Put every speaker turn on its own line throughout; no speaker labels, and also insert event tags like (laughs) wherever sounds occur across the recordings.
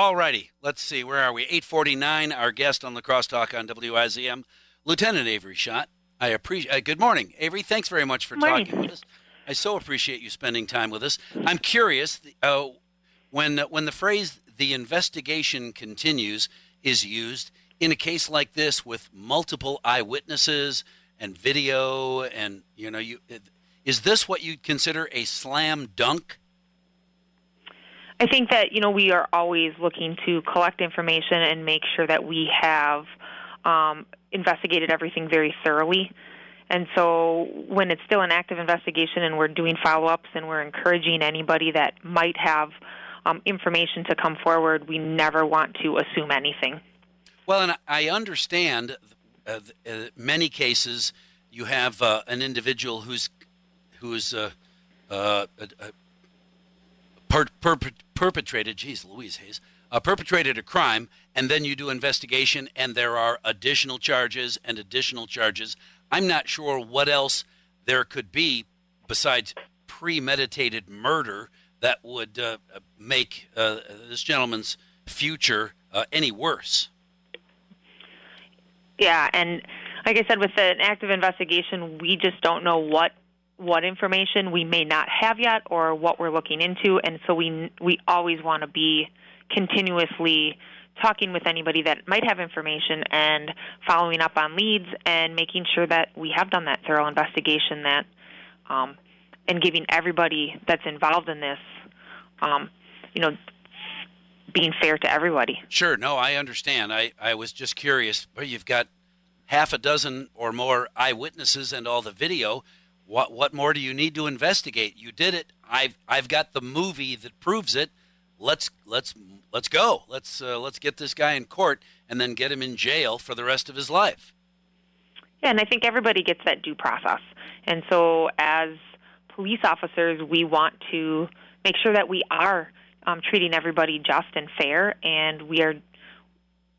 All righty. Let's see. Where are we? 849. Our guest on La Crosse Talk on WIZM, Lieutenant Avrey Schott. I appreciate. Uh, good morning, Avrey. Thanks very much for
Morning.
talking with us. I so appreciate you spending time with us. I'm curious uh, when when the phrase "the investigation continues" is used in a case like this with multiple eyewitnesses and video, and you know, you is this what you'd consider a slam dunk?
I think that you know we are always looking to collect information and make sure that we have um, investigated everything very thoroughly. And so, when it's still an active investigation and we're doing follow ups and we're encouraging anybody that might have um, information to come forward, we never want to assume anything.
Well, and I understand uh, uh, many cases you have uh, an individual who's who's uh, uh, uh, per, per, perpetrated, geez, Louise Hayes, uh, perpetrated a crime, and then you do investigation, and there are additional charges and additional charges. I'm not sure what else there could be besides premeditated murder that would uh, make uh, this gentleman's future uh, any worse.
Yeah, and like I said, with an active investigation, we just don't know what what information we may not have yet or what we're looking into, and so we we always want to be continuously talking with anybody that might have information and following up on leads and making sure that we have done that thorough investigation that um, and giving everybody that's involved in this, um, you know, being fair to everybody.
Sure, no, I understand. I, I was just curious. But you've got half a dozen or more eyewitnesses and all the video. What what more do you need to investigate? You did it. I've I've got the movie that proves it. Let's let's let's go. Let's uh, let's get this guy in court and then get him in jail for the rest of his life.
Yeah, and I think everybody gets that due process. And so, as police officers, we want to make sure that we are um, treating everybody just and fair, and we are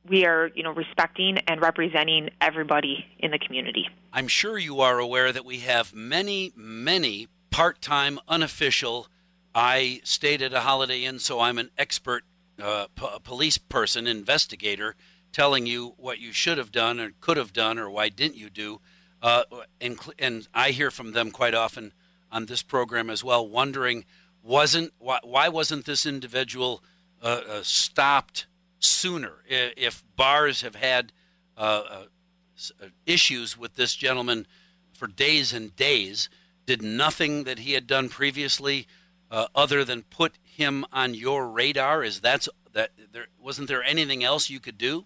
we are you know respecting and representing everybody in the community.
I'm sure you are aware that we have many many part-time unofficial. I stayed at a Holiday Inn, so I'm an expert uh, p- police person, investigator, telling you what you should have done or could have done or why didn't you do. Uh, and, and I hear from them quite often on this program as well, wondering wasn't why, why wasn't this individual uh, uh, stopped sooner? If bars have had uh, uh, uh, issues with this gentleman for days and days, did nothing that he had done previously uh, other than put him on your radar? Is that's that there wasn't there anything else you could do?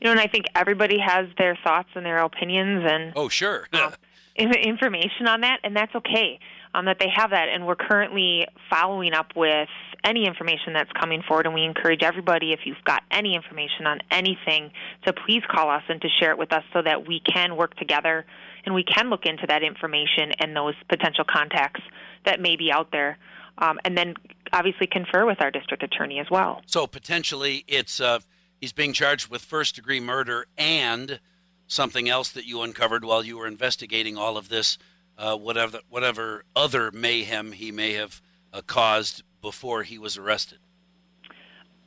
You know, and I think everybody has their thoughts and their opinions and
Oh, sure. (laughs)
um, information on that, and that's okay. Um, that they have that, and we're currently following up with any information that's coming forward. And we encourage everybody, if you've got any information on anything, to please call us and to share it with us so that we can work together and we can look into that information and those potential contacts that may be out there, um, and then obviously confer with our district attorney as well.
So potentially, it's uh, he's being charged with first degree murder and something else that you uncovered while you were investigating all of this, uh, whatever whatever other mayhem he may have uh, caused before he was arrested.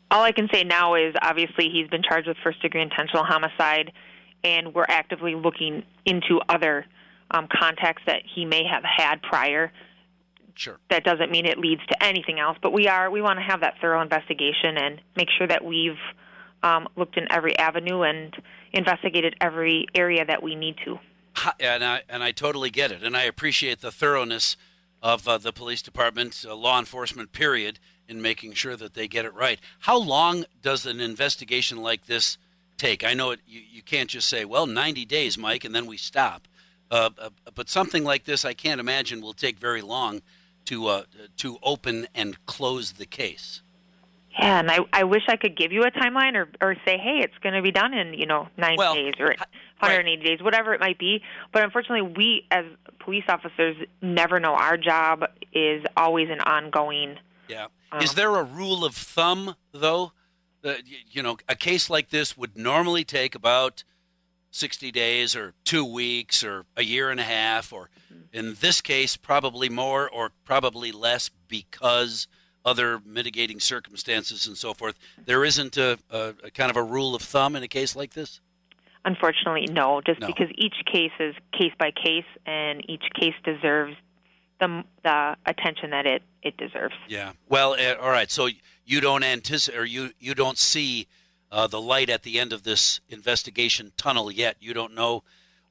all I can say now is obviously he's been charged with first degree intentional homicide, and we're actively looking into other um, contacts that he may have had prior.
Sure.
That doesn't mean it leads to anything else, but we are we want to have that thorough investigation and make sure that we've um, looked in every avenue and investigated every area that we need to.
And I and I totally get it, and I appreciate the thoroughness of uh, the police department, uh, law enforcement, period, in making sure that they get it right. How long does an investigation like this take? I know it, you, you can't just say, "Well, 90 days, Mike," and then we stop. Uh, uh, but something like this, I can't imagine will take very long to uh, to open and close the case.
Yeah, and I, I wish I could give you a timeline or, or say, hey, it's going to be done in, you know, 90
Well,
days or
hi-
180 days, whatever it might be. But unfortunately, we as police officers never know. Our job is always an ongoing.
Yeah.
Uh,
Is there a rule of thumb, though? That y- you know, a case like this would normally take about 60 days or two weeks or a year and a half, or in this case, probably more or probably less because other mitigating circumstances and so forth. There isn't a, a, a kind of a rule of thumb in a case like this.
Unfortunately, no. Just
No.
because each case is case by case, and each case deserves the the attention that it it deserves.
Yeah. Well, uh, all right. So you don't anticipate, or you you don't see uh, the light at the end of this investigation tunnel yet. You don't know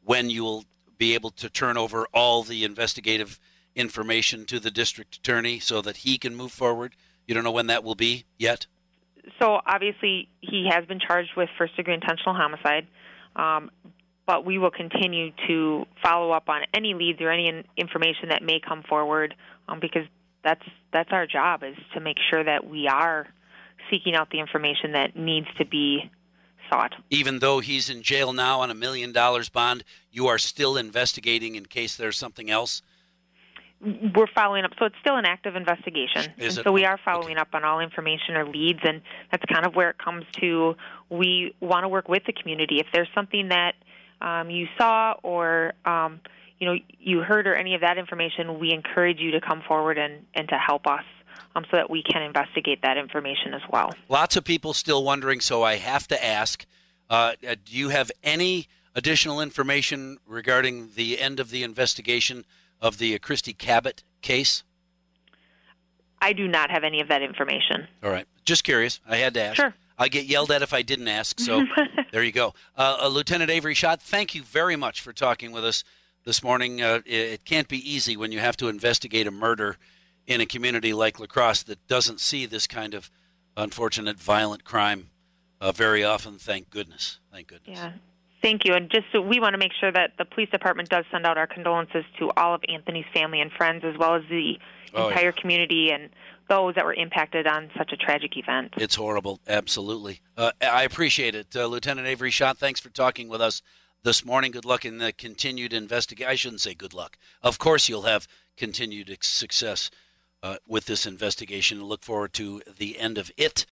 when you will be able to turn over all the investigative information to the district attorney so that he can move forward. You don't know when that will be yet.
So obviously, he has been charged with first degree intentional homicide. Um, but we will continue to follow up on any leads or any information that may come forward, um, because that's that's our job is to make sure that we are seeking out the information that needs to be sought.
Even though he's in jail now on a million dollars bond, you are still investigating in case there's something else.
We're following up, so it's still an active investigation,
Is
and
it?
so we are following up on all information or leads, and that's kind of where it comes to. We want to work with the community. If there's something that um, you saw or um, you know you heard or any of that information, we encourage you to come forward and, and to help us, um, so that we can investigate that information as well.
Lots of people still wondering, so I have to ask: uh, uh, Do you have any additional information regarding the end of the investigation of the Christy Cabot case?
I do not have any of that information.
All right, just curious. I had to ask.
Sure.
I get yelled at if I didn't ask, so (laughs) there you go. Uh, uh, Lieutenant Avrey Schott, thank you very much for talking with us this morning. Uh, it, it can't be easy when you have to investigate a murder in a community like La Crosse that doesn't see this kind of unfortunate violent crime uh, very often. Thank goodness. Thank goodness.
Yeah. Thank you. And just so we want to make sure that the police department does send out our condolences to all of Anthony's family and friends, as well as the
Oh, yeah.
entire community and those that were impacted on such a tragic event.
It's horrible. Absolutely. Uh, I appreciate it. Uh, Lieutenant Avrey Schott, thanks for talking with us this morning. Good luck in the continued investigation. I shouldn't say good luck. Of course, you'll have continued success uh, with this investigation. and Look forward to the end of it.